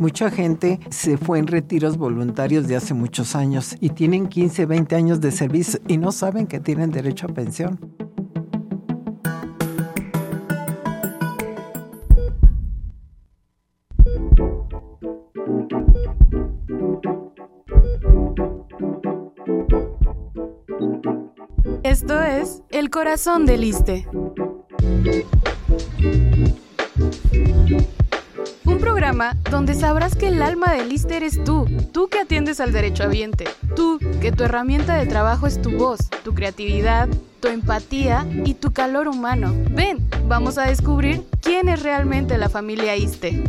Mucha gente se fue en retiros voluntarios de hace muchos años y tienen 15, 20 años de servicio y no saben que tienen derecho a pensión. Esto es El Corazón del Iste. Donde sabrás que el alma del Iste eres tú, tú que atiendes al derecho derechohabiente, tú que tu herramienta de trabajo es tu voz, tu creatividad, tu empatía y tu calor humano. Ven, vamos a descubrir quién es realmente la familia Iste.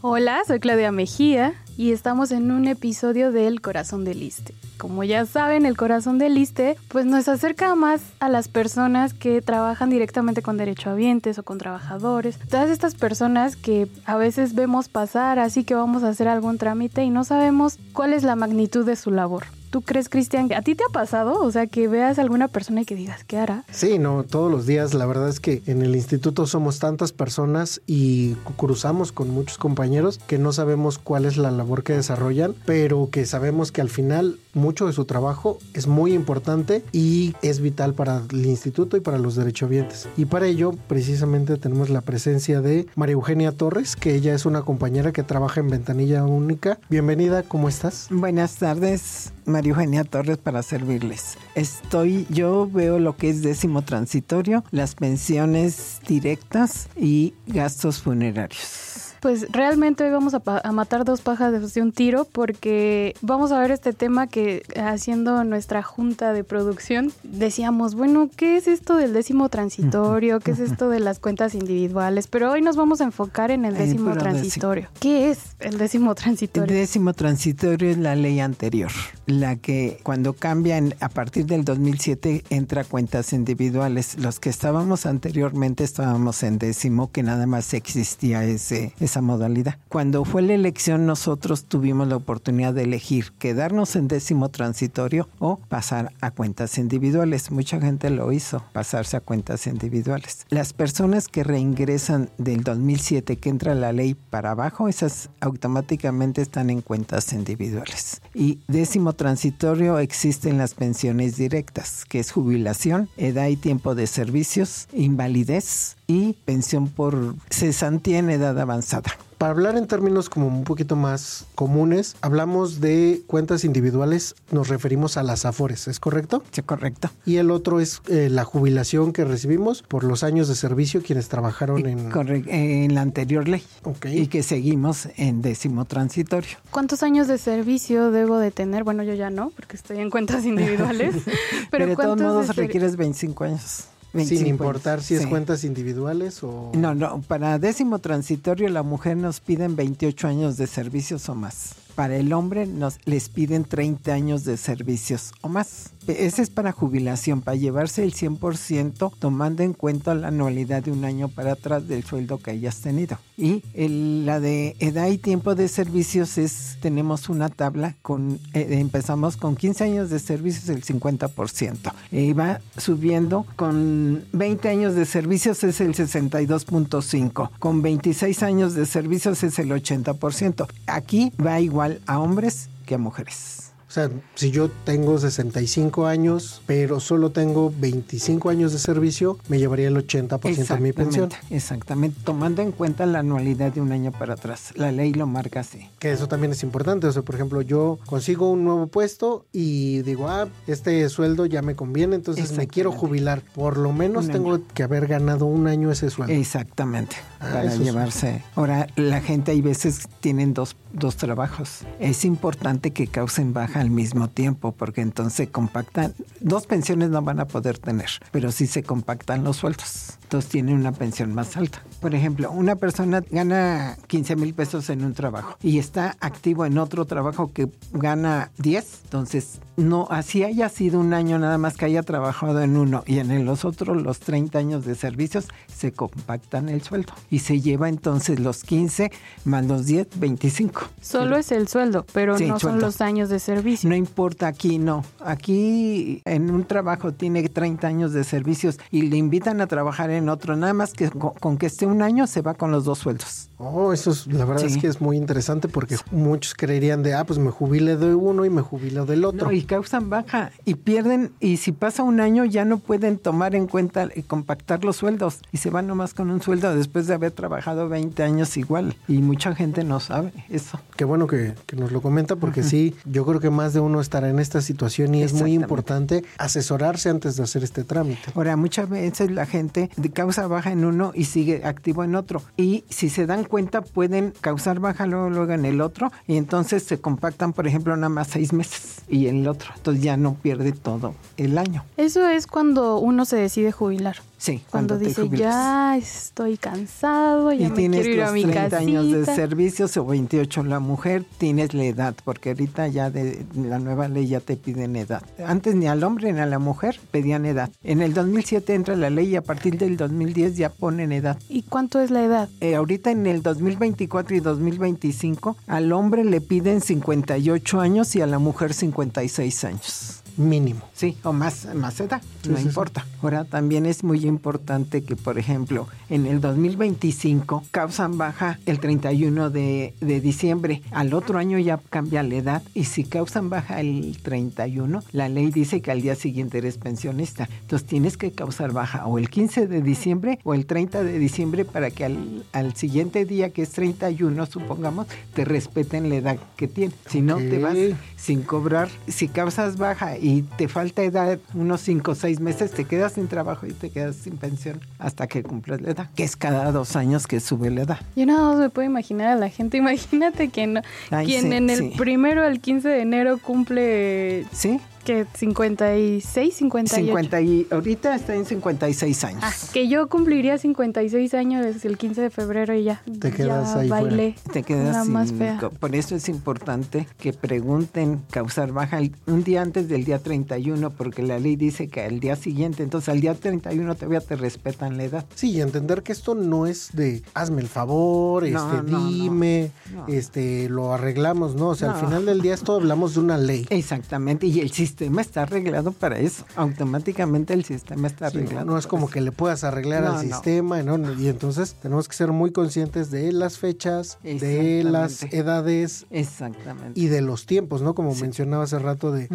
Hola, soy Claudia Mejía y estamos en un episodio del Corazón del Liste. Como ya saben, el Corazón del Liste pues nos acerca más a las personas que trabajan directamente con derechohabientes o con trabajadores. Todas estas personas que a veces vemos pasar así que vamos a hacer algún trámite y no sabemos cuál es la magnitud de su labor. ¿Tú crees, Cristian, que a ti te ha pasado? O sea, que veas a alguna persona y que digas, ¿qué hará? Sí, no, todos los días. La verdad es que en el instituto somos tantas personas y cruzamos con muchos compañeros que no sabemos cuál es la labor que desarrollan, pero que sabemos que al final mucho de su trabajo es muy importante y es vital para el instituto y para los derechohabientes. Y para ello, precisamente, tenemos la presencia de María Eugenia Torres, que ella es una compañera que trabaja en Ventanilla Única. Bienvenida, ¿cómo estás? Buenas tardes. María Eugenia Torres para servirles. Estoy, yo veo lo que es décimo transitorio, las pensiones directas y gastos funerarios. Pues realmente hoy vamos a, matar dos pajas de un tiro porque vamos a ver este tema que haciendo nuestra junta de producción decíamos, bueno, ¿qué es esto del décimo transitorio? ¿Qué es esto de las cuentas individuales? Pero hoy nos vamos a enfocar en el décimo transitorio. ¿Qué es el décimo transitorio? El décimo transitorio es la ley anterior, la que cuando cambian a partir del 2007 entra cuentas individuales. Los que estábamos anteriormente estábamos en décimo, que nada más existía ese esa modalidad. Cuando fue la elección nosotros tuvimos la oportunidad de elegir quedarnos en décimo transitorio o pasar a cuentas individuales. Mucha gente lo hizo, pasarse a cuentas individuales. Las personas que reingresan del 2007 que entra la ley para abajo, esas automáticamente están en cuentas individuales. Y décimo transitorio existen las pensiones directas, que es jubilación, edad y tiempo de servicios, invalidez, y pensión por cesantía en edad avanzada. Para hablar en términos como un poquito más comunes, hablamos de cuentas individuales, nos referimos a las AFORES, ¿es correcto? Sí, correcto. Y el otro es eh, la jubilación que recibimos por los años de servicio quienes trabajaron en... en la anterior ley. Ok. Y que seguimos en décimo transitorio. ¿Cuántos años de servicio debo de tener? Bueno, yo ya no, porque estoy en cuentas individuales. pero, de todos modos requieres 25 años. Sin importar si es cuentas individuales o... No, no, para décimo transitorio la mujer nos piden 28 años de servicios o más. Para el hombre nos les piden 30 años de servicios o más. Ese es para jubilación, para llevarse el 100% tomando en cuenta la anualidad de un año para atrás del sueldo que hayas tenido. Y la de edad y tiempo de servicios es, tenemos una tabla con, eh, empezamos con 15 años de servicios el 50%. Y va subiendo con 20 años de servicios es el 62.5%, con 26 años de servicios es el 80%. Aquí va igual a hombres que a mujeres. O sea, si yo tengo 65 años, pero solo tengo 25 años de servicio, me llevaría el 80% de mi pensión. Exactamente, tomando en cuenta la anualidad de un año para atrás. La ley lo marca así. Que eso también es importante. O sea, por ejemplo, yo consigo un nuevo puesto y digo, ah, este sueldo ya me conviene, entonces me quiero jubilar. Por lo menos tengo que haber ganado un año ese sueldo. Exactamente, ah, para llevarse. Ahora, la gente hay veces tienen dos, dos trabajos. Es importante que causen baja al mismo tiempo, porque entonces compactan, dos pensiones no van a poder tener, pero sí se compactan los sueldos. Entonces tienen una pensión más alta. Por ejemplo, una persona gana 15 mil pesos en un trabajo y está activo en otro trabajo que gana 10, entonces no, así haya sido un año nada más que haya trabajado en uno y en los otros los 30 años de servicios, se compactan el sueldo y se lleva entonces los 15 más los 10, 25. Solo es el sueldo, pero no son los años de servicio. No importa aquí, no. Aquí en un trabajo tiene 30 años de servicios y le invitan a trabajar en otro, nada más que con, que esté un año se va con los dos sueldos. Oh, eso es, la verdad es que es muy interesante porque muchos creerían de, ah, pues me jubile de uno y me jubilo del otro. No, y causan baja y pierden, y si pasa un año ya no pueden tomar en cuenta y compactar los sueldos y se van nomás con un sueldo después de haber trabajado 20 años igual. Y mucha gente no sabe eso. Qué bueno que, nos lo comenta porque sí, yo creo que más de uno estará en esta situación y es muy importante asesorarse antes de hacer este trámite. Ahora, muchas veces la gente causa baja en uno y sigue activo en otro. Y si se dan cuenta, pueden causar baja luego, luego en el otro y entonces se compactan, por ejemplo, nada más seis meses y el otro. Entonces ya no pierde todo el año. Eso es cuando uno se decide jubilar. Sí, cuando, dice ya estoy cansado, ya y me tienes quiero ir a mi 30 años de servicios o 28 la mujer, tienes la edad, porque ahorita ya de la nueva ley ya te piden edad. Antes ni al hombre ni a la mujer pedían edad. En el 2007 entra la ley y a partir del 2010 ya ponen edad. ¿Y cuánto es la edad? Eh, ahorita en el 2024 y 2025 al hombre le piden 58 años y a la mujer 56 años mínimo. Sí, o más, más edad, no importa. Ahora también es muy importante que, por ejemplo, en el 2025 causan baja el 31 de, de diciembre. Al otro año ya cambia la edad y si causan baja el 31, la ley dice que al día siguiente eres pensionista. Entonces tienes que causar baja o el 15 de diciembre o el 30 de diciembre para que al, al siguiente día, que es 31, supongamos, te respeten la edad que tienes. Si no, te vas sin cobrar. Si causas baja y te falta edad, unos 5 o 6 meses, te quedas sin trabajo y te quedas sin pensión hasta que cumples la edad, que es cada dos años que sube la edad. Yo nada más me puedo imaginar a la gente, imagínate que no, quien en el primero al 15 de enero cumple... Sí que 56, 58. 50 y ahorita está en 56 años. Ah, que yo cumpliría 56 años desde el 15 de febrero y ya. Te quedas ahí bailé. Te quedas sin, más fea. Por eso es importante que pregunten causar baja un día antes del día 31 porque la ley dice que al día siguiente, entonces al día 31 todavía te respetan la edad. Sí, y entender que esto no es de hazme el favor, este dime, este lo arreglamos, no, o sea, al final del día esto hablamos de una ley. Exactamente, y el sistema sistema está arreglado para eso. Automáticamente el sistema está arreglado. no, es como que le puedas arreglar al sistema, ¿no? Y entonces tenemos que ser muy conscientes de las fechas, de las edades. Exactamente. Y de los tiempos, ¿no? Como mencionaba hace rato, de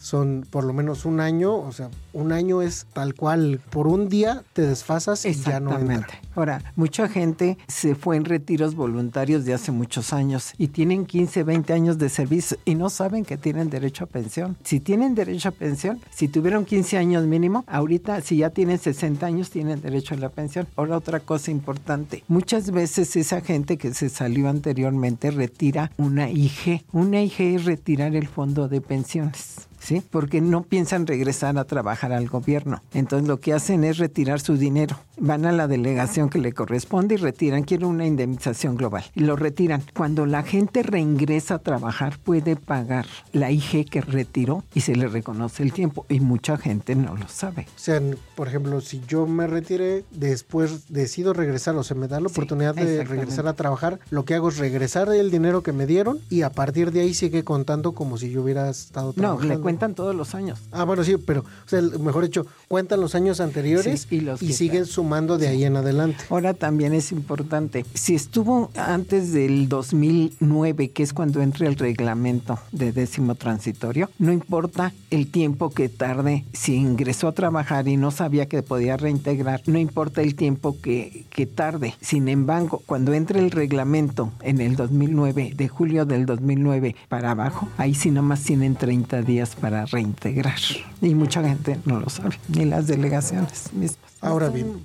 son por lo menos un año, o sea, un año es tal cual, por un día te desfasas y ya no entra. Ahora, mucha gente se fue en retiros voluntarios de hace muchos años y tienen 15, 20 años de servicio y no saben que tienen derecho a pensión. Si tienen derecho a pensión. Si tuvieron 15 años mínimo, ahorita si ya tienen 60 años tienen derecho a la pensión. Ahora otra cosa importante, muchas veces esa gente que se salió anteriormente retira una IG. Una IG es retirar el fondo de pensiones. ¿sí? Porque no piensan regresar a trabajar al gobierno. Entonces lo que hacen es retirar su dinero. Van a la delegación que le corresponde y retiran, quiero una indemnización global. Y lo retiran. Cuando la gente reingresa a trabajar puede pagar la IG que retiró y se le reconoce el tiempo. Y mucha gente no lo sabe. O sea, por ejemplo, si yo me retiré, después decido regresar, o sea, me da la oportunidad de regresar a trabajar, lo que hago es regresar el dinero que me dieron y a partir de ahí sigue contando como si yo hubiera estado trabajando. No, cuentan todos los años. Ah, bueno, sí, pero, o sea, mejor dicho, cuentan los años anteriores y, los y siguen sumando de ahí en adelante. Ahora también es importante, si estuvo antes del 2009, que es cuando entre el reglamento de décimo transitorio, no importa el tiempo que tarde, si ingresó a trabajar y no sabía que podía reintegrar, no importa el tiempo que, que tarde. Sin embargo, cuando entre el reglamento en el 2009, de julio del 2009 para abajo, ahí sí nomás tienen 30 días para reintegrar. Y mucha gente no lo sabe, ni las delegaciones mismas. Ahora bien,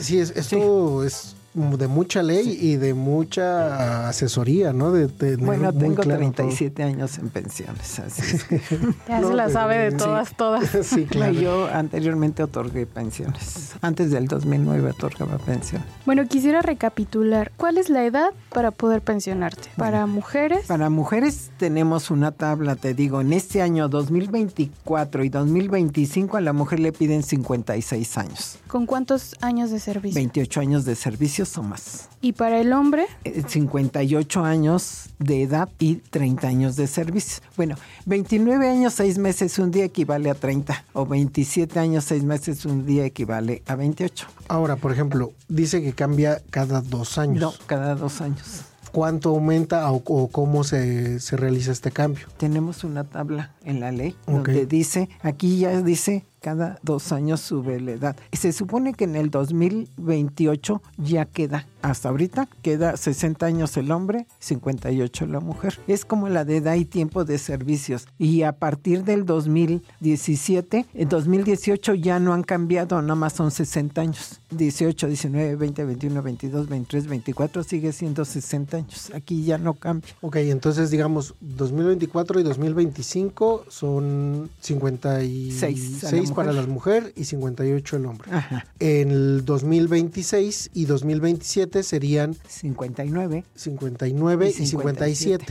si es, esto es de mucha ley y de mucha asesoría, ¿no? De, bueno, tengo 37 años en pensiones, así Ya se la sabe de todas, todas. sí, claro. Yo anteriormente otorgué pensiones. Antes del 2009 otorgaba pensiones. Bueno, quisiera recapitular. ¿Cuál es la edad para poder pensionarte? ¿Para mujeres? Para mujeres tenemos una tabla, te digo, en este año 2024 y 2025 a la mujer le piden 56 años. ¿Con cuántos años de servicio? 28 años de servicio o más. ¿Y para el hombre? 58 años de edad y 30 años de servicio. Bueno, 29 años, 6 meses, un día equivale a 30. O 27 años, 6 meses, un día equivale a 28. Ahora, por ejemplo, dice que cambia cada dos años. No, cada dos años. ¿Cuánto aumenta o, cómo se, se, realiza este cambio? Tenemos una tabla en la ley donde dice, aquí ya dice cada dos años sube la edad. Se supone que en el 2028 ya queda, hasta ahorita queda 60 años el hombre, 58 la mujer. Es como la de edad y tiempo de servicios. Y a partir del 2017, en 2018 ya no han cambiado, nada más son 60 años. 18, 19, 20, 21, 22, 23, 24 sigue siendo 60 años. Aquí ya no cambia. Ok, entonces digamos 2024 y 2025 son 56 para la mujer y 58 el hombre. En el 2026 y 2027 serían 59, 59 y 57.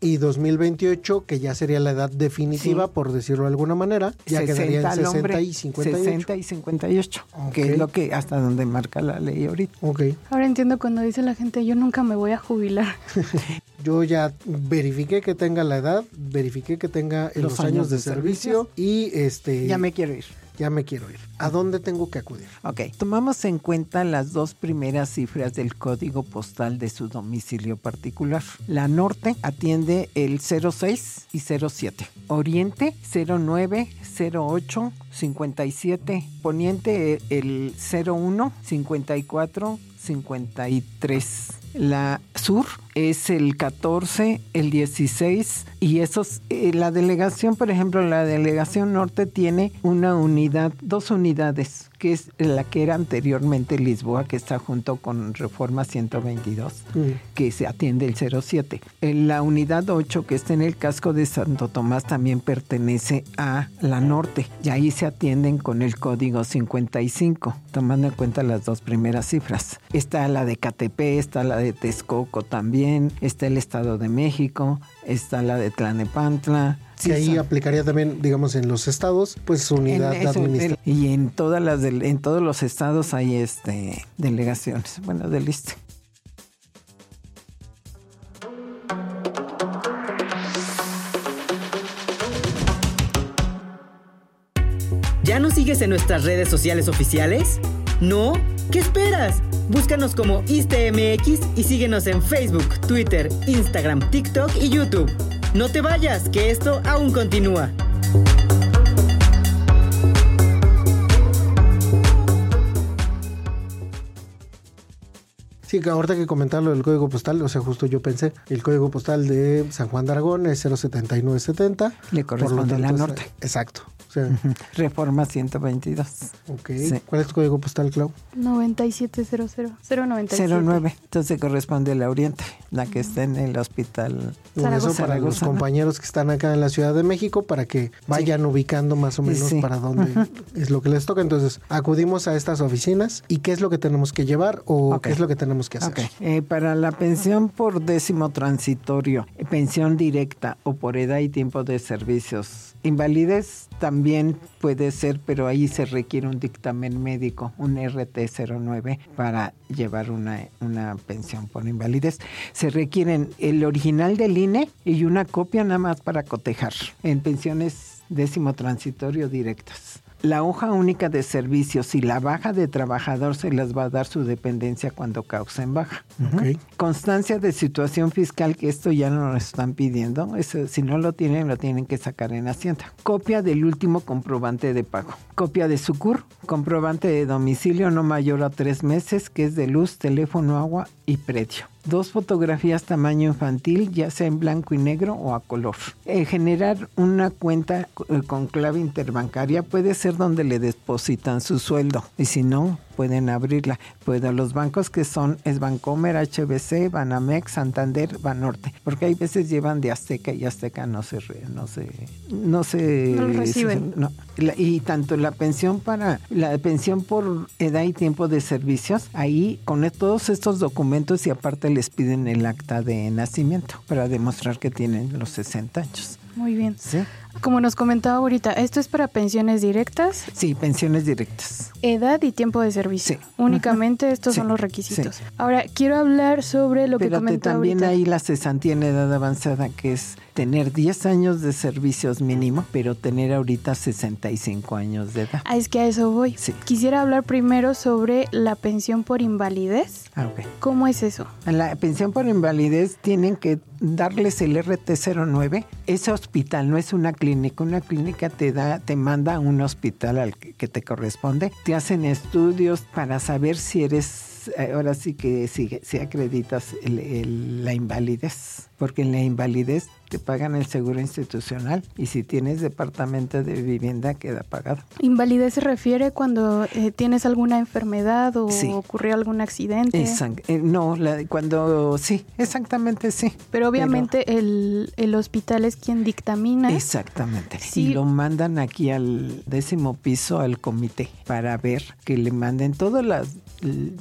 Y, 2028, que ya sería la edad definitiva, por decirlo de alguna manera, ya quedarían 60 y 58. 60 y 58, que es lo que hasta donde marca la ley ahorita. Okay. Ahora entiendo cuando dice la gente, yo nunca me voy a jubilar. yo ya verifiqué que tenga la edad, verifiqué que tenga los, años, de, servicio, y este ya me quiero ir ya me quiero ir. ¿A dónde tengo que acudir? Ok, tomamos en cuenta las dos primeras cifras del código postal de su domicilio particular. La norte atiende el 06 y 07. Oriente 09, 08, 57. Poniente el 01, 54, 53. La sur es el 14, el 16 y esos, eh, la delegación, por ejemplo, la delegación norte tiene una unidad, dos unidades, que es la que era anteriormente Lisboa, que está junto con Reforma 122, mm. que se atiende el 07. La unidad 8, que está en el casco de Santo Tomás, también pertenece a la norte y ahí se atienden con el código 55, tomando en cuenta las dos primeras cifras. Está la de KTP, está la de Texcoco también está el Estado de México, está la de Tlanepantla. Que ahí aplicaría también, digamos, en los estados, pues su unidad administrativa. Y en todas las en todos los estados hay este delegaciones, bueno, del liste. ¿Ya nos sigues en nuestras redes sociales oficiales? ¿No? ¿Qué esperas? Búscanos como ISTMX y síguenos en Facebook, Twitter, Instagram, TikTok y YouTube. No te vayas, que esto aún continúa. Sí, ahorita que comentar lo del código postal, o sea, justo yo pensé, el código postal de San Juan de Aragón es 07970. Le corresponde a la norte. Exacto. Reforma 122. Ok. ¿Cuál es tu código postal, Clau? 9700. 097. 09. Entonces corresponde a la Oriente, la que está en el hospital. Eso para los compañeros que están acá en la Ciudad de México, para que vayan ubicando más o menos para dónde es lo que les toca. Entonces, acudimos a estas oficinas y qué es lo que tenemos que llevar o qué es lo que tenemos que hacer. Eh, para la pensión por décimo transitorio, pensión directa o por edad y tiempo de servicios, invalidez también puede ser, pero ahí se requiere un dictamen médico, un RT09 para llevar una, una pensión por invalidez. Se requieren el original del INE y una copia nada más para cotejar en pensiones décimo transitorio directas. La hoja única de servicios y la baja de trabajador se les va a dar su dependencia cuando causen baja. Constancia de situación fiscal, que esto ya no lo están pidiendo. Eso, si no lo tienen, lo tienen que sacar en Hacienda. Copia del último comprobante de pago. Copia de SUCUR, comprobante de domicilio no mayor a tres meses, que es de luz, teléfono, agua y predio dos fotografías tamaño infantil, ya sea en blanco y negro o a color. Eh, generar una cuenta eh, con clave interbancaria puede ser donde le depositan su sueldo y si no, pueden abrirla. Pues los bancos que son es Bancomer, HBC, Banamex, Santander, Banorte, porque hay veces llevan de Azteca y Azteca no se no se no se reciben. y tanto la pensión para la pensión por edad y tiempo de servicios, ahí con todos estos documentos y aparte les piden el acta de nacimiento para demostrar que tienen los 60 años. Muy bien. ¿sí? Como nos comentaba ahorita, ¿esto es para pensiones directas? Sí, pensiones directas. Edad y tiempo de servicio. Sí. Únicamente estos Sí, son los requisitos. Ahora, quiero hablar sobre lo que Pero comentó también ahorita. hay la cesantía en edad avanzada, que es tener 10 años de servicios mínimo, pero tener ahorita 65 años de edad. Ah, es que a eso voy. Sí. Quisiera hablar primero sobre la pensión por invalidez. Ah, ok. ¿Cómo es eso? La pensión por invalidez tienen que darles el RT09. Ese hospital no es una clínica. Una clínica te da, te manda a un hospital al que, te corresponde. Te hacen estudios para saber si eres, eh, ahora sí que si, si acreditas el- la invalidez. Porque en la invalidez te pagan el seguro institucional y si tienes departamento de vivienda queda pagado. Invalidez se refiere cuando eh, tienes alguna enfermedad o Sí. ocurrió algún accidente. Exact- eh, no, la- cuando sí, exactamente sí. Pero obviamente el, el hospital es quien dictamina. Exactamente. Sí. Y lo mandan aquí al décimo piso al comité para ver que le manden todas las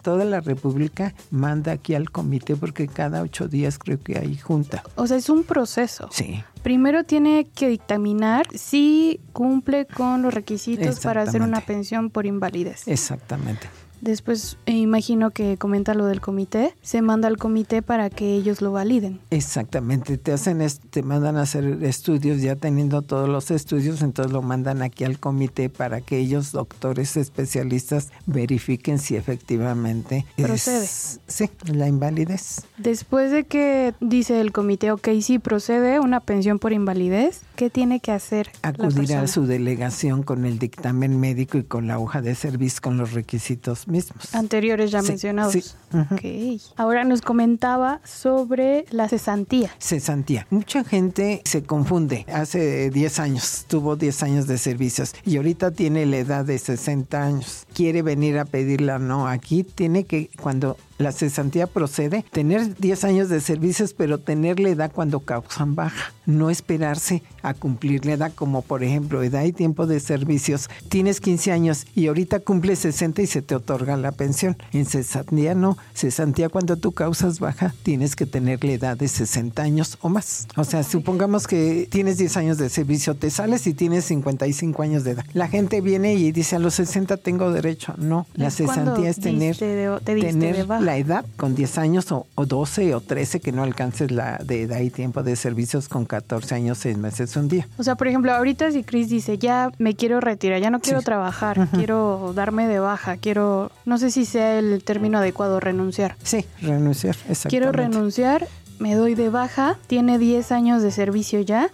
toda la república manda aquí al comité porque cada ocho días creo que hay junta. O sea, es un proceso. Sí. Primero tiene que dictaminar si cumple con los requisitos para hacer una pensión por invalidez. Exactamente. Después, eh, imagino que comenta lo del comité. Se manda al comité para que ellos lo validen. Exactamente, te hacen te mandan a hacer estudios ya teniendo todos los estudios, entonces lo mandan aquí al comité para que ellos doctores especialistas verifiquen si efectivamente Procede. es sí, la invalidez. Después de que dice el comité, ok, sí procede una pensión por invalidez, ¿qué tiene que hacer acudir a su delegación con el dictamen médico y con la hoja de servicio con los requisitos mismos. Anteriores ya Sí, mencionados. sí, ujú. Ok. Ahora nos comentaba sobre la cesantía. Cesantía. Mucha gente se confunde. Hace 10 años, tuvo 10 años de servicios y ahorita tiene la edad de 60 años. Quiere venir a pedirla, no. Aquí tiene que, cuando la cesantía procede, tener 10 años de servicios, pero tener la edad cuando causan baja. No esperarse a cumplir la edad, como por ejemplo, edad y tiempo de servicios. Tienes 15 años y ahorita cumples 60 y se te otorga la pensión. En cesantía no. Cesantía cuando tú causas baja, tienes que tener la edad de 60 años o más. O sea, supongamos que tienes 10 años de servicio, te sales y tienes 55 años de edad. La gente viene y dice a los 60 tengo derecho. No, la cesantía es tener, de- te diste de tener baja. La edad con 10 años o, o 12 o 13 que no alcances la de edad y tiempo de servicios con 14 años, 6 meses, un día. O sea, por ejemplo, ahorita si Chris dice, ya me quiero retirar, ya no quiero Sí. trabajar, quiero darme de baja, quiero, no sé si sea el término adecuado, renunciar. Sí, renunciar, exactamente. Quiero renunciar, me doy de baja, tiene 10 años de servicio ya,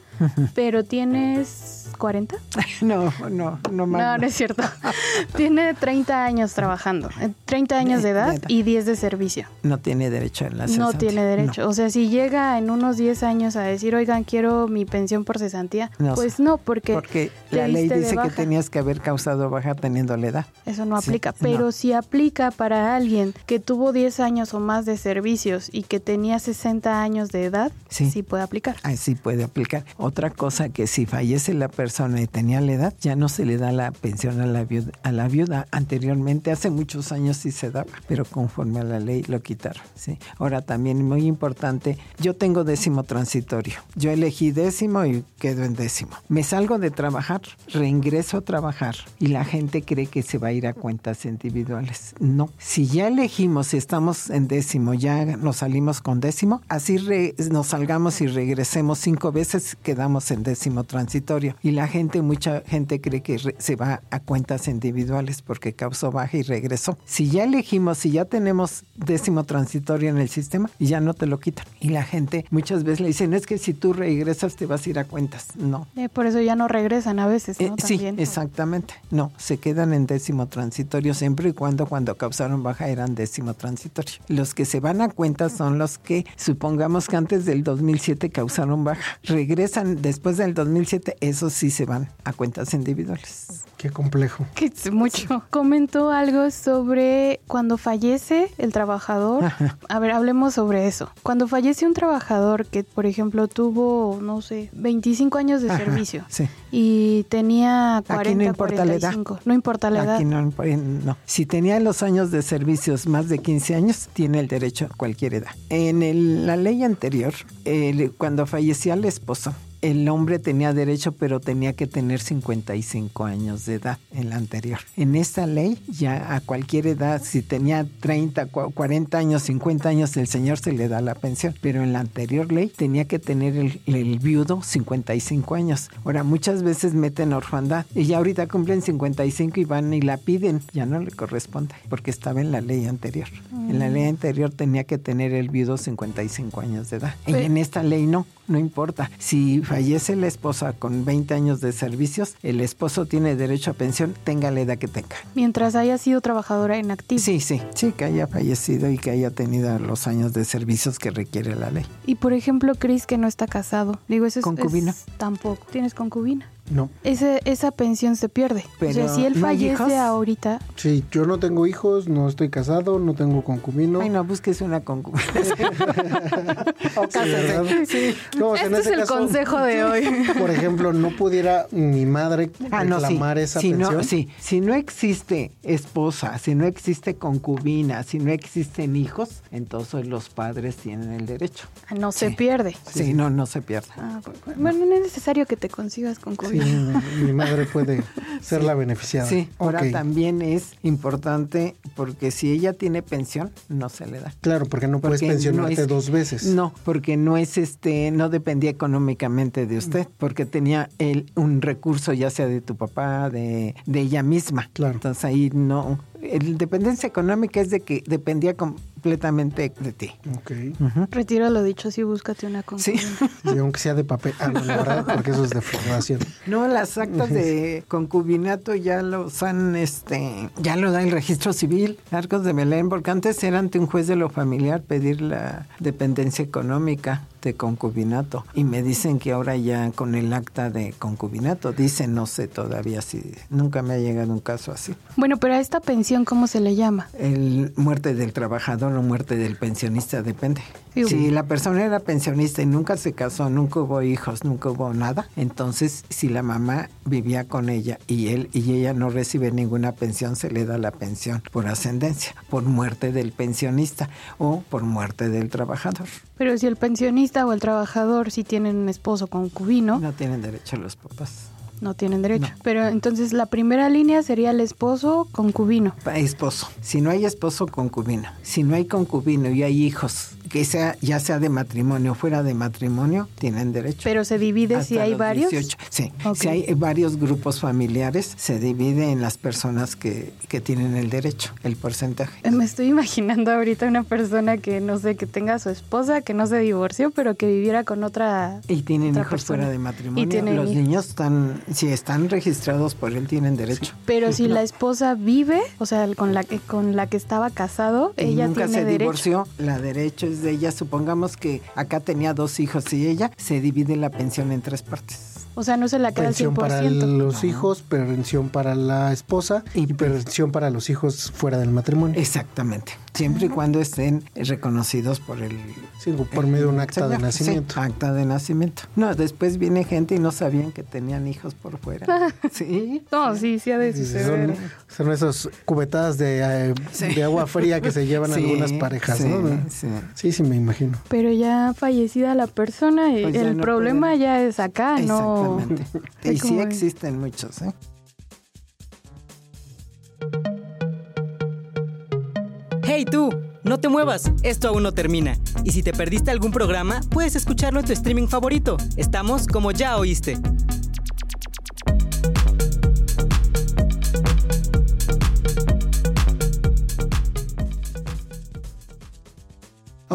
pero tienes 40? No, no, no No, más. no es cierto. tiene 30 años trabajando, eh, 30 años de edad y 10 de servicio. No tiene derecho en la No cesantía. tiene derecho. O sea, si llega en unos 10 años a decir, oigan, quiero mi pensión por cesantía, No, pues no, porque, Porque la ley dice que tenías que haber causado baja teniendo la edad. Eso no Sí, aplica, no. pero si aplica para alguien que tuvo 10 años o más de servicios y que tenía 60 años de edad, Sí. sí, puede aplicar. Así puede aplicar. Otra cosa que si fallece la persona y tenía la edad, ya no se le da la pensión a la viuda. A la viuda anteriormente, hace muchos años sí se daba, pero conforme a la ley lo quitaron. ¿sí? Ahora también muy importante, yo tengo décimo transitorio. Yo elegí décimo y quedo en décimo. Me salgo de trabajar, reingreso a trabajar y la gente cree que se va a ir a cuentas individuales. No, si ya elegimos, si estamos en décimo, ya nos salimos con décimo, así re- nos salgamos y regresemos cinco veces, quedamos en décimo transitorio. Y la gente, mucha gente cree que re- se va a cuentas individuales porque causó baja y regresó. Si ya elegimos, si ya tenemos décimo transitorio en el sistema, ya no te lo quitan. Y la gente muchas veces le dicen, es que si tú regresas te vas a ir a cuentas. No, Eh, por eso ya no regresan a veces, ¿no? eh, sí, También. exactamente. No, se quedan en décimo transitorio siempre y cuando cuando causaron baja eran décimo transitorio. Los que se van a cuenta son los que supongamos que antes del 2007 causaron baja. Regresan después del 2007, esos sí se van a cuentas individuales. Qué complejo. Que es mucho. Comentó algo sobre cuando fallece el trabajador. Ajá. A ver, hablemos sobre eso. Cuando fallece un trabajador que, por ejemplo, tuvo, no sé, 25 años de Ajá, servicio Sí. y tenía 40, no importa la edad. 45. No importa la edad. Aquí no, no. Si tenía los años de servicios más de 15 años, tiene el derecho a cualquier edad. En el- la ley anterior, el- cuando fallecía el esposo, el hombre tenía derecho, pero tenía que tener 55 años de edad en la anterior. En esta ley, ya a cualquier edad, si tenía 30, 40 años, 50 años, el señor se le da la pensión. Pero en la anterior ley tenía que tener el, el viudo 55 años. Ahora, muchas veces meten orfandad y ya ahorita cumplen 55 y van y la piden. Ya no le corresponde porque estaba en la ley anterior. En la ley anterior tenía que tener el viudo 55 años de edad. Y en esta ley no, no importa. Si fallece la esposa con 20 años de servicios, el esposo tiene derecho a pensión, tenga la edad que tenga. Mientras haya sido trabajadora en activo. Sí, sí, sí, que haya fallecido y que haya tenido los años de servicios que requiere la ley. Y por ejemplo, Chris que no está casado. Digo, eso es... Concubina. es- tampoco. ¿Tienes concubina? No. Ese, esa pensión se pierde. o sea, Pero, si él ¿no hay fallece hijos? ahorita, Sí, yo no tengo hijos, no estoy casado, no tengo concubino. Ay, no, busques una concubina. o en este es ese el caso, consejo de hoy. Por ejemplo, no pudiera mi madre Ah, no, sí. reclamar esa si pensión. No, sí, si no existe esposa, si no existe concubina, si no existen hijos, entonces los padres tienen el derecho. Ah, no se Sí. pierde. Sí, no, no se pierde. Ah, bu- bueno, no es necesario que te consigas Sí, mi madre puede ser la beneficiada. Sí, ahora también es importante porque si ella tiene pensión, no se le da. Claro, porque no puedes no pensionarte es- dos veces. No, porque no es este, no dependía económicamente de usted, porque tenía él un recurso ya sea de tu papá, de, de ella misma. Claro. Entonces ahí no, el dependencia económica es de que dependía completamente de ti. Ok. Ujú. Retira lo dicho, sí, búscate una Sí. concubina. Sí, aunque sea de papel. Ah, no, la verdad, porque eso es de formación. No, las actas de concubinato ya los han, este, ya lo da el registro civil, Arcos de Belén, porque antes era ante un juez de lo familiar pedir la dependencia económica de concubinato. Y me dicen que ahora ya con el acta de concubinato, dicen, no sé todavía si, nunca me ha llegado un caso así. Bueno, pero a esta pensión, ¿cómo se le llama? El muerte del trabajador o muerte del pensionista depende. Sí. Si la persona era pensionista y nunca se casó, nunca hubo hijos, nunca hubo nada, entonces si la mamá vivía con ella y él y ella no recibe ninguna pensión, se le da la pensión por ascendencia, por muerte del pensionista o por muerte del trabajador. Pero si el pensionista o el trabajador si tienen un esposo concubino, No tienen derecho los papás. No tienen derecho. No. Pero entonces la primera línea sería el esposo concubino. Pa- Esposo. Si no hay esposo, concubino. Si no hay concubino y hay hijos, que sea ya sea de matrimonio o fuera de matrimonio, tienen derecho. Pero se divide si Hasta hay los varios. 18. Sí, Ok. si hay varios grupos familiares, se divide en las personas que, que tienen el derecho, el porcentaje. Eh, Me estoy imaginando ahorita una persona que no sé, que tenga a su esposa, que no se divorció, pero que viviera con otra. Y tienen otra hijos persona. fuera de matrimonio. Y tienen Los hijos. niños están, si están registrados por él, tienen derecho. Pero si la esposa vive, o sea, con la que con la que estaba casado, Y ella nunca tiene se derecho. divorció, la derecho es de ella. Supongamos que acá tenía dos hijos y ella se divide la pensión en tres partes. O sea, no se la queda al Pensión 100%. para los hijos, pensión para la esposa y Y- pensión para los hijos fuera del matrimonio. Exactamente. Siempre y cuando estén reconocidos por el Sí, por medio de un acta de nacimiento. sí, acta de nacimiento. No, después viene gente y no sabían que tenían hijos por fuera. Sí. No, sí, sí ha de suceder. Son, son esas cubetadas de, eh, Sí. de agua fría que se llevan Sí, algunas parejas, sí, ¿no? sí. Sí, sí, me imagino. Pero ya fallecida la persona, y Pues ya el no problema pueden. ya es acá, no. Exactamente. Y sí existen muchos, ¿eh? ¡Hey tú! No te muevas, esto aún no termina. Y si te perdiste algún programa, puedes escucharlo en tu streaming favorito. Estamos como ya oíste.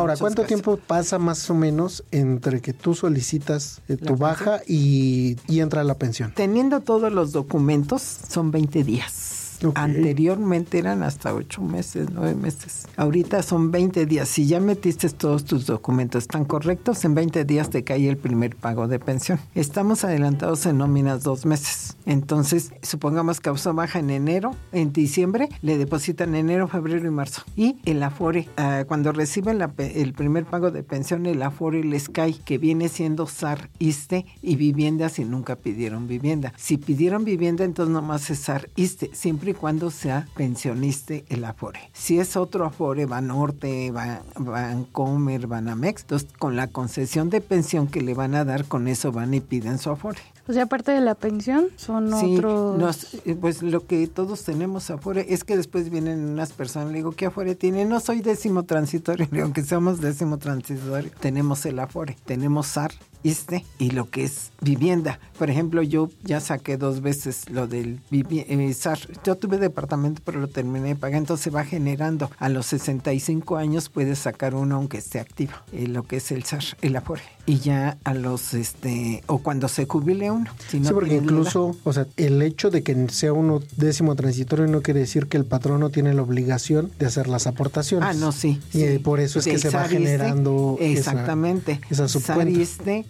Ahora, Muchas ¿cuánto gracias. tiempo pasa más o menos entre que tú solicitas eh, ¿La tu baja y, y entra la pensión? Teniendo todos los documentos, son 20 días. Anteriormente eran hasta 8 meses, 9 meses. Ahorita son 20 días. Si ya metiste todos tus documentos, están correctos, en 20 días te cae el primer pago de pensión. Estamos adelantados en nóminas dos meses. Entonces, supongamos que causó baja en enero, en diciembre, le depositan enero, febrero y marzo. Y el Afore, ah, cuando reciben el primer pago de pensión, el Afore les cae, que viene siendo SAR, ISTE y vivienda si nunca pidieron vivienda. Si pidieron vivienda, entonces nomás es SAR, ISTE, siempre y cuando sea pensionista el Afore. Si es otro Afore, Banorte, Bancomer, Banamex, entonces con la concesión de pensión que le van a dar, con eso van y piden su Afore. O sea, aparte de la pensión, son otros... Eh, pues lo que todos tenemos afuera es que después vienen unas personas, le digo, ¿qué afuera tiene? No soy décimo transitorio, aunque somos décimo transitorio, tenemos el Afore, tenemos SAR, este y lo que es vivienda. Por ejemplo, yo ya saqué dos veces lo del eh, SAR. Yo tuve departamento, pero lo terminé de pagar. Entonces se va generando. A los 65 años puedes sacar uno aunque esté activo. Eh, lo que es el SAR, el Afore. Y ya a los, este, o cuando se jubile uno. sí, porque incluso, o sea, el hecho de que sea uno décimo transitorio no quiere decir que el patrón no tiene la obligación de hacer las aportaciones. Ah, no, sí. Y por eso es que se va generando exactamente. esa, esa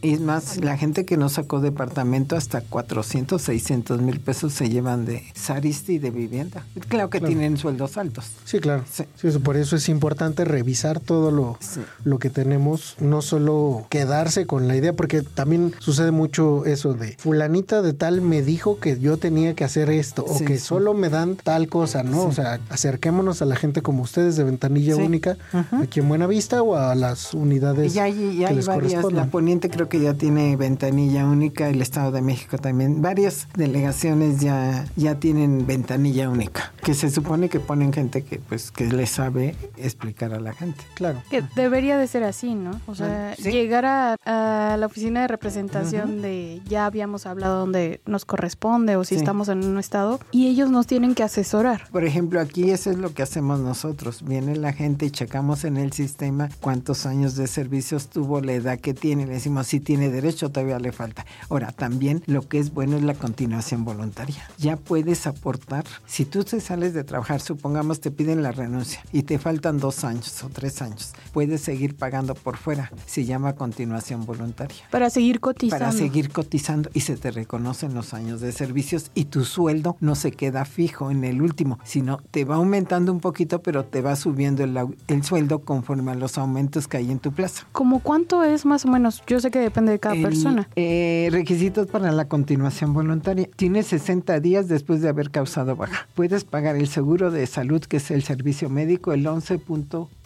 es más, la gente que no sacó departamento hasta 400, 600 mil pesos se llevan de Sariste y de vivienda. Claro que tienen sueldos altos. Sí, claro. Sí. por eso es importante revisar todo lo, lo que tenemos, no solo quedarse con la idea, porque también sucede mucho eso de fulanita de tal me dijo que yo tenía que hacer esto o que solo me dan tal cosa, ¿no? O sea, acerquémonos a la gente como ustedes de ventanilla única aquí en Buenavista o a las unidades ya, ya, hay varias, La poniente creo que ya tiene ventanilla única, el Estado de México también. Varias delegaciones ya, ya tienen ventanilla única, que se supone que ponen gente que pues que le sabe explicar a la gente. Claro. Que debería de ser así, ¿no? O sea, llegar a, la oficina de representación de ya habíamos hablado donde nos corresponde o si estamos en un estado y ellos nos tienen que asesorar. Por ejemplo, aquí eso es lo que hacemos nosotros. Viene la gente y checamos en el sistema cuántos años de servicios tuvo, la edad que tiene, le decimos si tiene derecho, todavía le falta. Ahora, también lo que es bueno es la continuación voluntaria. Ya puedes aportar, si tú te sales de trabajar, supongamos te piden la renuncia y te faltan dos años o tres años, puedes seguir pagando por fuera. Se llama continuación voluntaria. Para seguir cotizando. Para seguir cotizando y se te reconocen los años de servicios y tu sueldo no se queda fijo en el último, sino te va aumentando un poquito, pero te va subiendo el, el sueldo conforme a los aumentos que hay en tu plaza. ¿Cómo cuánto es más o menos? Yo sé que depende de cada persona. Eh, requisitos para la continuación voluntaria. Tienes 60 días después de haber causado baja. Puedes pagar el seguro de salud, que es el servicio médico, el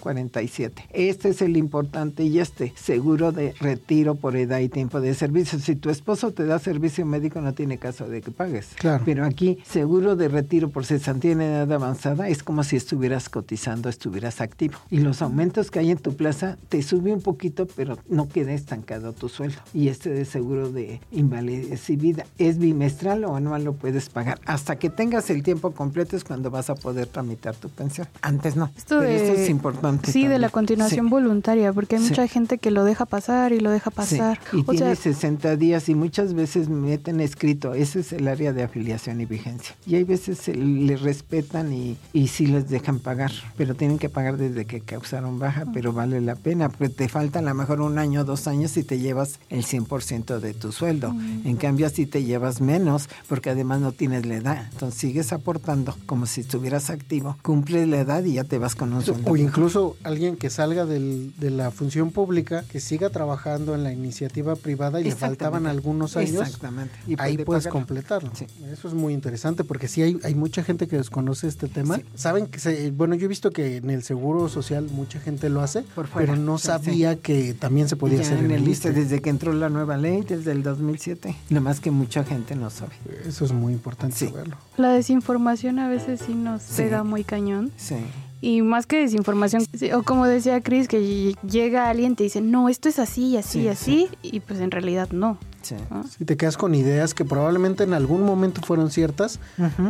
11.47. Este es el importante y este, seguro de retiro por edad y tiempo de servicio. Si tu esposo te da servicio médico, no tiene caso de que pagues. Claro. Pero aquí, seguro de retiro por cesantía en edad avanzada, es como si estuvieras cotizando, estuvieras activo. Y los aumentos que hay en tu plaza te sube un poquito, pero no queda estancado tu sueldo y este de seguro de invalidez y vida es bimestral o anual lo puedes pagar. Hasta que tengas el tiempo completo es cuando vas a poder tramitar tu pensión. Antes no. Esto, es importante. Sí, de la continuación voluntaria, porque hay mucha gente que lo deja pasar y lo deja pasar. Y tiene 60 días y muchas veces meten escrito, ese es el área de afiliación y vigencia. Y hay veces se le respetan y, y sí les dejan pagar, pero tienen que pagar desde que causaron baja, pero vale la pena, porque te falta a lo mejor un año o dos años y te llevas el 100% de tu sueldo. En cambio, así te llevas menos porque además no tienes la edad. Entonces sigues aportando como si estuvieras activo, cumples la edad y ya te vas con un sueldo. O incluso alguien que salga del, de la función pública, que siga trabajando en la iniciativa privada y le faltaban algunos años. Exactamente. Y ahí puedes completarlo. Eso es muy interesante porque sí hay, hay mucha gente que desconoce este tema. Saben que, bueno, yo he visto que en el Seguro Social mucha gente lo hace, pero no sabía que también se podía hacer en, el liste. Desde que entró la nueva ley desde el 2007. Lo más que mucha gente no sabe. Eso es muy importante saberlo. La desinformación a veces sí nos pega muy cañón. Sí. Y más que desinformación, o como decía Chris, que llega alguien y te dice, no, esto es así, así, así, y pues en realidad no. Sí. Si te quedas con ideas que probablemente en algún momento fueron ciertas,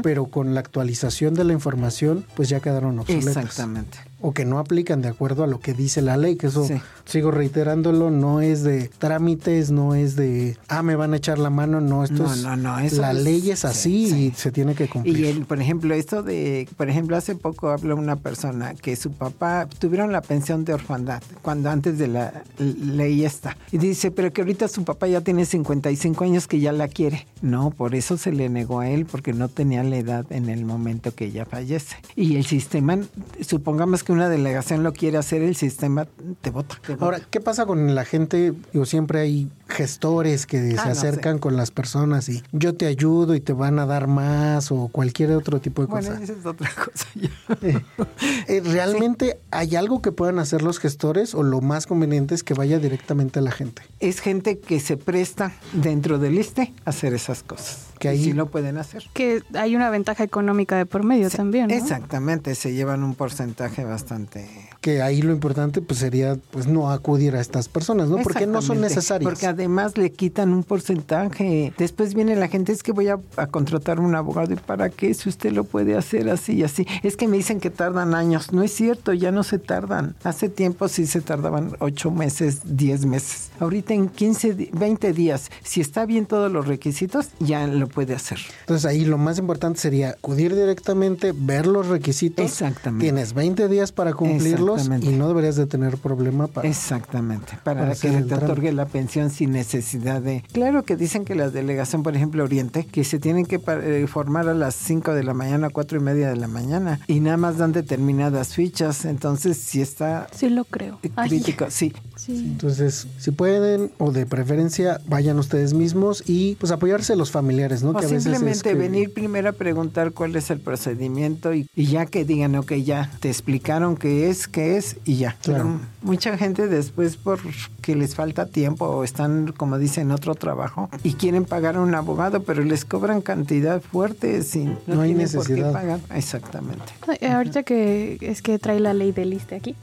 pero con la actualización de la información, pues ya quedaron obsoletas. Exactamente o que no aplican de acuerdo a lo que dice la ley, que eso sigo reiterándolo, no es de trámites, no es de, ah, me van a echar la mano, no, esto es, no, no, la ley es así y se tiene que cumplir. Y el, por ejemplo, esto de, por ejemplo, hace poco habló una persona que su papá tuvieron la pensión de orfandad cuando antes de la ley esta. Y dice, pero que ahorita su papá ya tiene 55 años que ya la quiere. No, por eso se le negó a él porque no tenía la edad en el momento que ella fallece. Y el sistema, supongamos que que una delegación lo quiere hacer, el sistema te vota. Ahora, ¿qué pasa con la gente? Digo, siempre hay gestores que Ah, se no acercan con las personas y yo te ayudo y te van a dar más o cualquier otro tipo de Bueno, cosa. esa es otra cosa. ya. Eh, ¿Realmente hay algo que puedan hacer los gestores o lo más conveniente es que vaya directamente a la gente? es gente que se presta dentro del ISTE a hacer esas cosas. Que ahí- sí lo pueden hacer. Que hay una ventaja económica de por medio también, ¿no? Exactamente, se llevan un porcentaje bastante... Que ahí lo importante pues sería pues no acudir a estas personas, ¿no? Porque no son necesarias. Porque además le quitan un porcentaje. Después viene la gente, es que voy a, a contratar un abogado. ¿Y para qué? Si usted lo puede hacer así y así. Es que me dicen que tardan años. No es cierto, ya no se tardan. Hace tiempo sí se tardaban ocho meses, diez meses. Ahorita en 15, di- 20 días, si está bien todos los requisitos, ya lo puede hacer. Entonces ahí lo más importante sería acudir directamente, ver los requisitos. Exactamente. Tienes 20 días para y no deberías de tener problema para... Exactamente, para, para que se te trámite. otorgue la pensión sin necesidad de... Claro que dicen que la delegación, por ejemplo, Oriente, que se tienen que eh, formar a las 5 de la mañana, 4 y media de la mañana, y nada más dan determinadas fichas, entonces si está Sí lo creo. Ay, crítico, sí. sí. Entonces, si pueden o de preferencia, vayan ustedes mismos y pues apoyarse a los familiares, ¿no? O Que a veces es simplemente que- venir primero a preguntar cuál es el procedimiento y, y ya que digan, ok, ya te explicaron qué es, qué es y ya. Claro. Pero mucha gente después porque les falta tiempo o están, como dicen, en otro trabajo y quieren pagar a un abogado, pero les cobran cantidad fuerte sin no, No hay tienen por qué necesidad. pagar. Exactamente. Ay, Ahorita que es que trae la ley del ISTE aquí,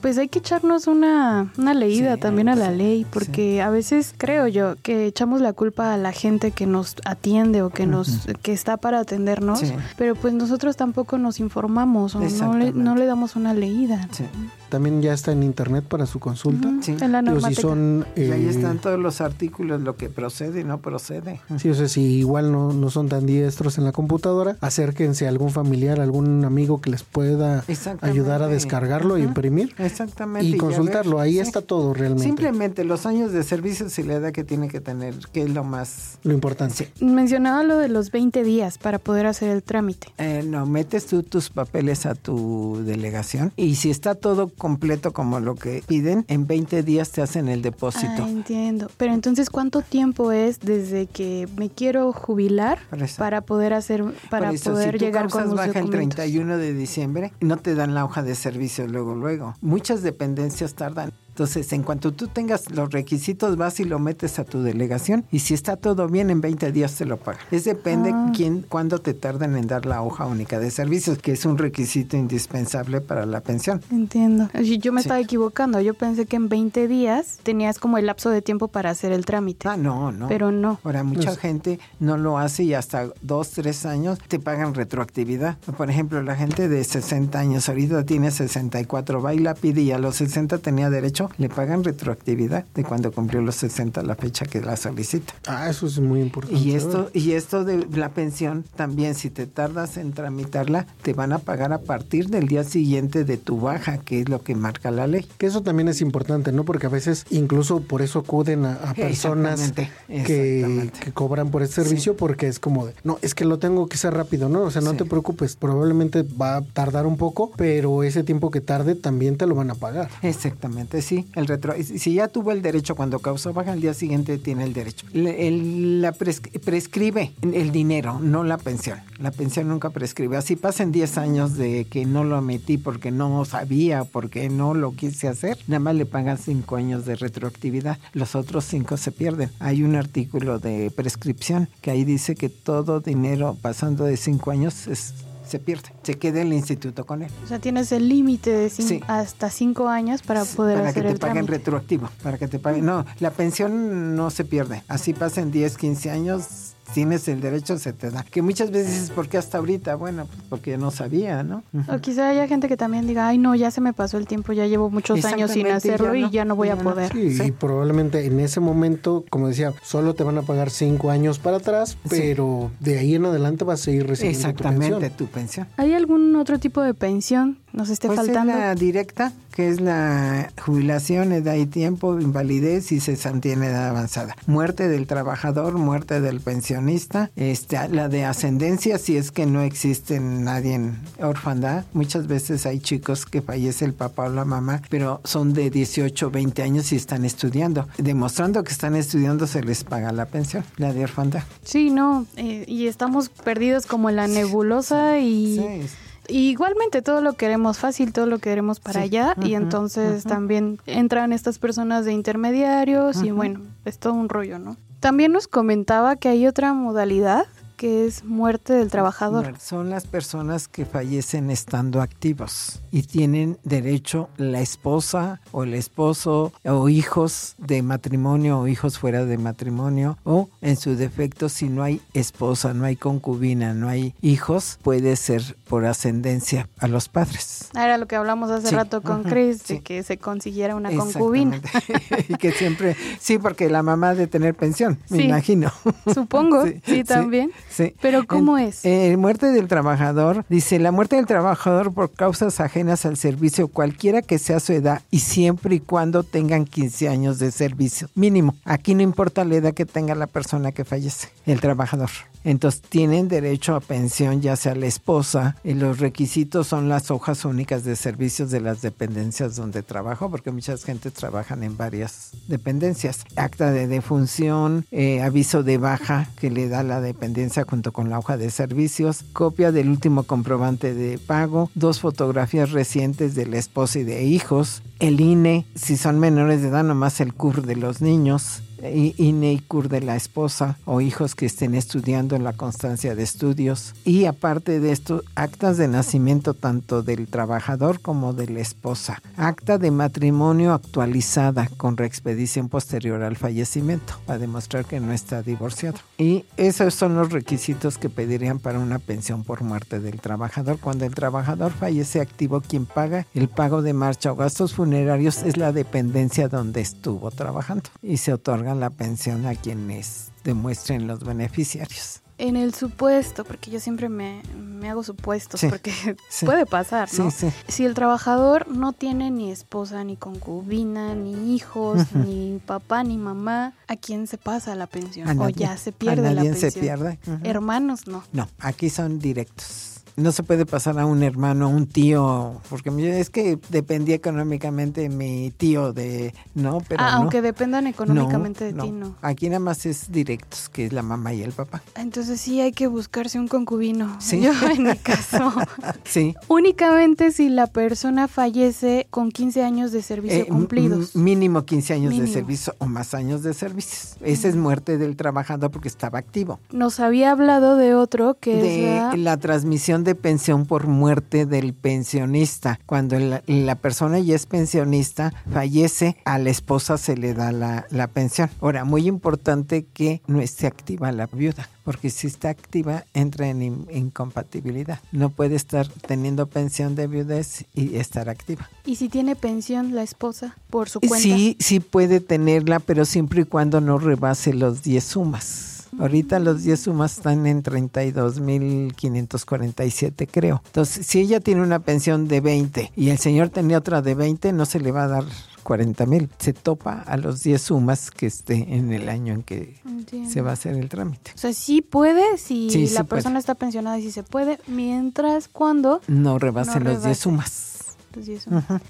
pues hay que echarnos una, una leída Sí, también a la sí, ley, porque a veces creo yo que echamos la culpa a la gente que nos atiende o que nos que está para atendernos, Sí. pero pues nosotros tampoco nos informamos o no le, no le damos una leída. Sí. ね、También ya está en internet para su consulta. Sí. En la Digo, si son... Y ahí eh, están todos los artículos, lo que procede y no procede. Sí, o sea, si igual no, no son tan diestros en la computadora, acérquense a algún familiar, algún amigo que les pueda ayudar a descargarlo e Ajá. imprimir Exactamente. y consultarlo. ver, Ahí sí. está todo realmente. Simplemente los años de servicio y la edad que tiene que tener, que es lo más... Lo importante. Mencionaba lo de los 20 días para poder hacer el trámite. Eh, no, metes tú tus papeles a tu delegación y si está todo completo como lo que piden, en 20 días te hacen el depósito. Ah, entiendo. Pero entonces, ¿cuánto tiempo es desde que me quiero jubilar para poder hacer, para eso, poder si tú llegar con los baja el documentos? 31 de diciembre, no te dan la hoja de servicio luego, luego. Muchas dependencias tardan. Entonces, en cuanto tú tengas los requisitos, vas y lo metes a tu delegación y si está todo bien, en 20 días te lo pagan. Es depende Ah. quién, cuándo te tardan en dar la hoja única de servicios, que es un requisito indispensable para la pensión. Entiendo. Yo yo me Sí. estaba equivocando. Yo pensé que en 20 días tenías como el lapso de tiempo para hacer el trámite. Ah, no, no. Pero no. Ahora, mucha Pues- gente no lo hace y hasta dos, tres años te pagan retroactividad. Por ejemplo, la gente de 60 años ahorita tiene 64, va y la pide y a los 60 tenía derecho, le pagan retroactividad de cuando cumplió los 60 la fecha que la solicita. Ah, eso es muy importante. Y esto, y esto de la pensión también, si te tardas en tramitarla, te van a pagar a partir del día siguiente de tu baja, que es lo que marca la ley. Que eso también es importante, ¿no? Porque a veces incluso por eso acuden a, a personas Exactamente, que, exactamente. que cobran por este servicio porque es como de, no, es que lo tengo que hacer rápido, ¿no? O sea, no Sí. te preocupes, probablemente va a tardar un poco, pero ese tiempo que tarde también te lo van a pagar. Exactamente, sí. El retro, si ya tuvo el derecho cuando causó baja, al día siguiente tiene el derecho. Le- el- la pres- prescribe el dinero, no la pensión. La pensión nunca prescribe. Así pasen 10 años de que no lo emití porque no sabía, porque no lo quise hacer, nada más le pagan 5 años de retroactividad. Los otros 5 se pierden. Hay un artículo de prescripción que ahí dice que todo dinero pasando de 5 años es- se pierde. Se queda el instituto con él. O sea, tienes el límite de cin- Sí. hasta 5 años para poder para hacer que te el paguen trámite. retroactivo, para que te paguen. No, la pensión no se pierde. Así pasen 10, 15 años, tienes el derecho, se te da. Que muchas veces dices, ¿por qué hasta ahorita? Bueno, pues porque no sabía, ¿no? O quizá haya gente que también diga, ay no, ya se me pasó el tiempo, ya llevo muchos años sin hacerlo ya y ya no voy a no. poder. Sí, Sí. y probablemente en ese momento, como decía, solo te van a pagar cinco años para atrás, pero de ahí en adelante vas a seguir recibiendo tu Exactamente, pensión. tu pensión. ¿Hay algún otro tipo de pensión nos esté pues faltando. Es la directa, que es la jubilación, edad y tiempo, invalidez y cesantía en edad avanzada. Muerte del trabajador, muerte del pensionista, este, la de ascendencia, si es que no existe nadie en orfandad. Muchas veces hay chicos que fallece el papá o la mamá, pero son de 18 o 20 años y están estudiando. Demostrando que están estudiando se les paga la pensión, la de orfandad. Sí, no, eh, y estamos perdidos como en la nebulosa y... igualmente todo lo queremos fácil, todo lo queremos para allá y entonces también entran estas personas de intermediarios y bueno, es todo un rollo, ¿no? También nos comentaba que hay otra modalidad que es muerte del trabajador. Son las personas que fallecen estando activos y tienen derecho la esposa o el esposo o hijos de matrimonio o hijos fuera de matrimonio o en su defecto si no hay esposa, no hay concubina, no hay hijos, puede ser por ascendencia a los padres. Era lo que hablamos hace rato con Chris, de que se consiguiera una concubina. y que siempre, sí, porque la mamá de tener pensión, me imagino. Supongo, sí, también. Sí. Pero ¿cómo es? Eh, muerte del trabajador, dice, la muerte del trabajador por causas ajenas al servicio, cualquiera que sea su edad y siempre y cuando tengan 15 años de servicio, mínimo. Aquí no importa la edad que tenga la persona que fallece, el trabajador. Entonces tienen derecho a pensión ya sea la esposa y los requisitos son las hojas únicas de servicios de las dependencias donde trabajo porque muchas gente trabajan en varias dependencias. Acta de defunción, eh, aviso de baja que le da la dependencia junto con la hoja de servicios, copia del último comprobante de pago, dos fotografías recientes de la esposa y de hijos, el INE, si son menores de edad, nomás el CUR de los niños, y CUR de la esposa o hijos que estén estudiando en la constancia de estudios. Y aparte de esto, actas de nacimiento tanto del trabajador como de la esposa. Acta de matrimonio actualizada con reexpedición posterior al fallecimiento para demostrar que no está divorciado. Y esos son los requisitos que pedirían para una pensión por muerte del trabajador. Cuando el trabajador fallece activo, quien paga el pago de marcha o gastos funerarios es la dependencia donde estuvo trabajando y se otorga la pensión a quienes demuestren los beneficiarios. En el supuesto, porque yo siempre me, hago supuestos, porque puede pasar, ¿no? si el trabajador no tiene ni esposa, ni concubina, ni hijos, ni papá, ni mamá, ¿a quién se pasa la pensión? o ya se pierde la pensión. se pierde. Hermanos, no. No, aquí son directos no se puede pasar a un hermano, a un tío, porque es que dependía económicamente mi tío de, no, pero ah, aunque dependan económicamente de ti, no. Aquí nada más es directos, que es la mamá y el papá. Entonces sí hay que buscarse un concubino. Sí. Yo en mi caso. sí. Únicamente si la persona fallece con 15 años de servicio eh, cumplidos. Mínimo 15 años de servicio o más años de servicio. Esa es muerte del trabajador porque estaba activo. Nos había hablado de otro que de es la transmisión de pensión por muerte del pensionista. Cuando la, persona ya es pensionista, fallece, a la esposa se le da la, la pensión. Ahora, muy importante que no esté activa la viuda porque si está activa entra en incompatibilidad. No puede estar teniendo pensión de viudez y estar activa. ¿Y si tiene pensión la esposa por su cuenta? Sí, sí puede tenerla, pero siempre y cuando no rebase los 10 sumas. Ahorita los 10 sumas están en 32.547, creo. Entonces, si ella tiene una pensión de 20 y el señor tenía otra de 20, no se le va a dar 40 mil. Se topa a los 10 sumas que esté en el año en que se va a hacer el trámite. O sea, sí puede, si la persona está pensionada y si se puede, mientras cuando... No rebase los 10 sumas.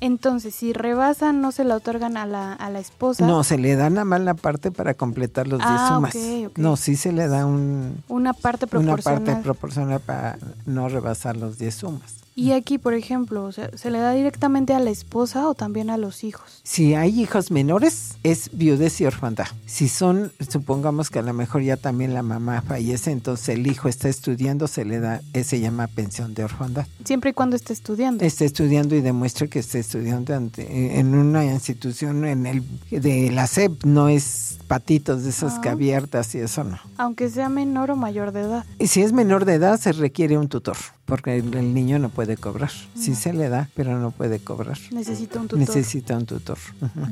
Entonces, si rebasan, no se la otorgan a la, a la esposa. No, se le da nada más la parte para completar los 10 ah, sumas. No, sí se le da un, una parte proporcional. Una parte proporcional para no rebasar los 10 sumas. Y aquí, por ejemplo, ¿se le da directamente a la esposa o también a los hijos? Si hay hijos menores, es viudez y orfandad. Si son, supongamos que a lo mejor ya también la mamá fallece, entonces el hijo está estudiando, se le da, se llama pensión de orfandad. Siempre y cuando esté estudiando. Esté estudiando y demuestre que esté estudiando en una institución en el de la SEP, no es patitos de esas que ah. abiertas y eso no. Aunque sea menor o mayor de edad. Y si es menor de edad, se requiere un tutor, porque el niño no puede puede cobrar. Sí se le da, pero no puede cobrar. Necesita un tutor. Necesita un tutor.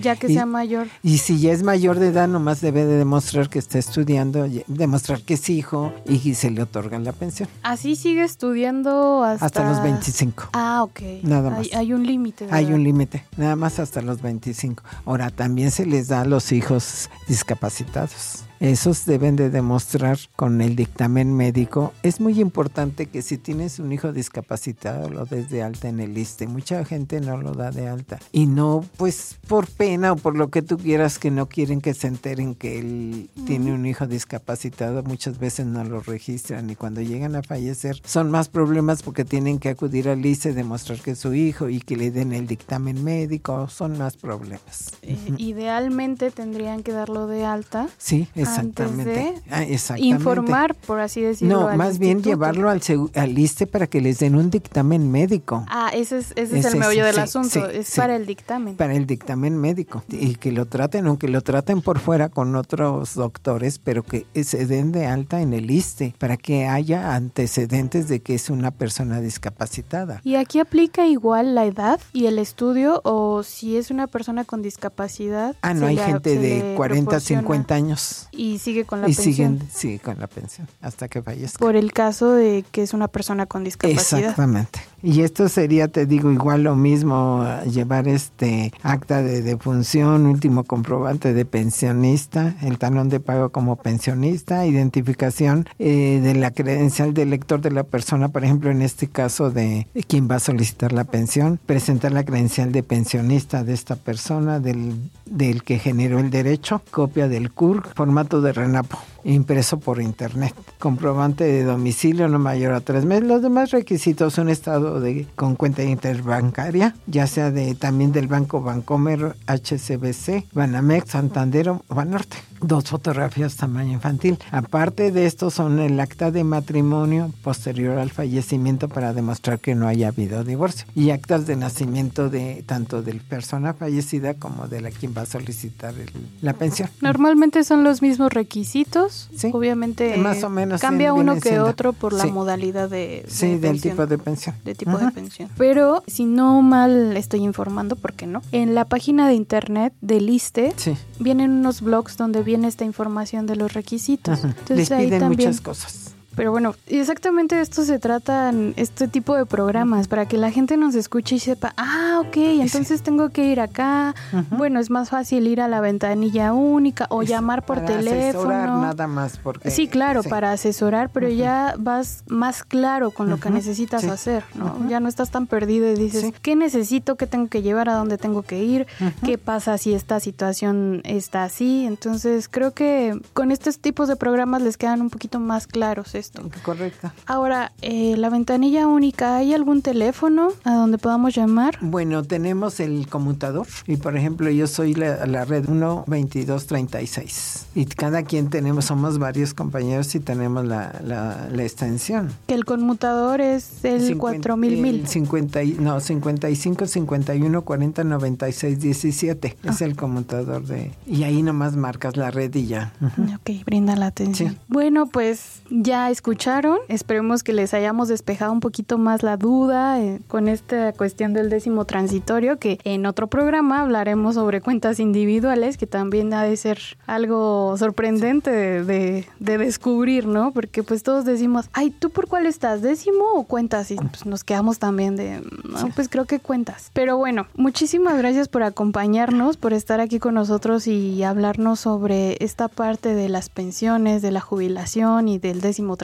Ya que Y- sea mayor. Y si ya es mayor de edad, nomás debe de demostrar que está estudiando, y- demostrar que es hijo y se le otorga la pensión. Así sigue estudiando hasta... Hasta los 25. Ah, ok. Nada Hay, más. hay un límite. Hay un límite, nada más hasta los 25. Ahora, también se les da a los hijos discapacitados. Esos deben de demostrar con el dictamen médico. Es muy importante que si tienes un hijo discapacitado lo des de alta en el ISSSTE. Mucha gente no lo da de alta. Y no, pues por pena o por lo que tú quieras que no quieren que se enteren que él tiene un hijo discapacitado, muchas veces no lo registran y cuando llegan a fallecer son más problemas porque tienen que acudir al ISSSTE, demostrar que es su hijo y que le den el dictamen médico, son más problemas. Eh, idealmente tendrían que darlo de alta. Sí, Antes exactamente. de Ah, exactamente. Informar, por así decirlo. No, más bien llevarlo al, al ISSSTE para que les den un dictamen médico. Ah, ese es, ese es el meollo del sí, asunto. sí, es sí. para el dictamen. para el dictamen médico y que lo traten, aunque lo traten por fuera con otros doctores, pero que se den de alta en el ISSSTE para que haya antecedentes de que es una persona discapacitada. ¿Y aquí aplica igual la edad y el estudio o si es una persona con discapacidad? Ah, no, hay le- gente de le 40, proporciona 50 años Y sigue con la y pensión. siguen sí, con la pensión hasta que fallezca. Por el caso de que es una persona con discapacidad. Exactamente. Y esto sería, te digo, igual lo mismo, llevar este acta de defunción, último comprobante de pensionista, el talón de pago como pensionista, identificación eh, de la credencial del lector de la persona, por ejemplo, en este caso de, quien va a solicitar la pensión, presentar la credencial de pensionista de esta persona, del, del que generó el derecho, copia del CUR, formato de RENAPO impreso por internet, comprobante de domicilio no mayor a tres meses. Los demás requisitos, un estado de con cuenta interbancaria, ya sea de también del Banco Bancomer, HCBC, Banamex, Santander o Banorte. Dos fotografías tamaño infantil. Aparte de esto son el acta de matrimonio posterior al fallecimiento para demostrar que no haya habido divorcio y actas de nacimiento de tanto de la persona fallecida como de la quien va a solicitar el- la pensión. Normalmente son los mismos requisitos. Sí. Obviamente Más o menos, cambia uno que siendo. otro por la Sí. modalidad de, de Sí, del tipo de pensión. de tipo de pensión. Pero si no mal estoy informando, ¿por qué no? En la página de internet del ISTE Sí. vienen unos blogs donde viene esta información de los requisitos. Ajá. Entonces Les ahí piden también. muchas cosas. Pero bueno, y exactamente de esto se tratan este tipo de programas, para que la gente nos escuche y sepa, ah, ok, entonces tengo que ir acá. Bueno, es más fácil ir a la ventanilla única o Es llamar por para teléfono. asesorar nada más porque Sí, claro, sí. para asesorar, pero ya vas más claro con lo que necesitas sí. hacer, ¿no? Ya no estás tan perdido y dices. ¿qué necesito? ¿Qué tengo que llevar? ¿A dónde tengo que ir? ¿Qué pasa si esta situación está así? Entonces, creo que con estos tipos de programas les quedan un poquito más claros Correcto. Ahora, eh, la ventanilla única, ¿hay algún teléfono a donde podamos llamar? Bueno, tenemos el conmutador y por ejemplo yo soy la, la red 12236 y cada quien tenemos, somos varios compañeros y tenemos la, la, la extensión. Que el conmutador es el Cincuenta- 4000 mil. 50, no, 55 51 40 96 17 es Ah. el conmutador de y ahí nomás marcas la red y ya. Ok, brinda la atención. Sí. Bueno, pues ya escucharon. Esperemos que les hayamos despejado un poquito más la duda eh, con esta cuestión del décimo transitorio, que en otro programa hablaremos sobre cuentas individuales, que también ha de ser algo sorprendente de, de- de descubrir, ¿no? Porque pues todos decimos, ay, ¿tú por cuál estás? ¿Décimo o cuentas? Y pues nos quedamos también de, no, pues creo que cuentas. Pero bueno, muchísimas gracias por acompañarnos, por estar aquí con nosotros y hablarnos sobre esta parte de las pensiones, de la jubilación y del décimo transitorio.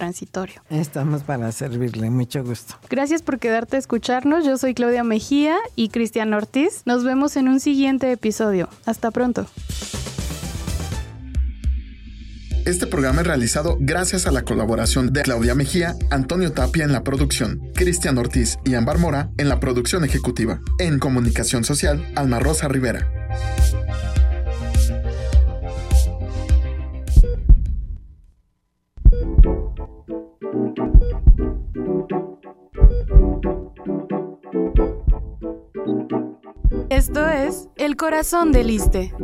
Estamos para servirle, mucho gusto. Gracias por quedarte a escucharnos. Yo soy Claudia Mejía y Cristian Ortiz. Nos vemos en un siguiente episodio. Hasta pronto. Este programa es realizado gracias a la colaboración de Claudia Mejía, Antonio Tapia en la producción, Cristian Ortiz y Ambar Mora en la producción ejecutiva. En comunicación social, Alma Rosa Rivera. Esto es El Corazón del Iste.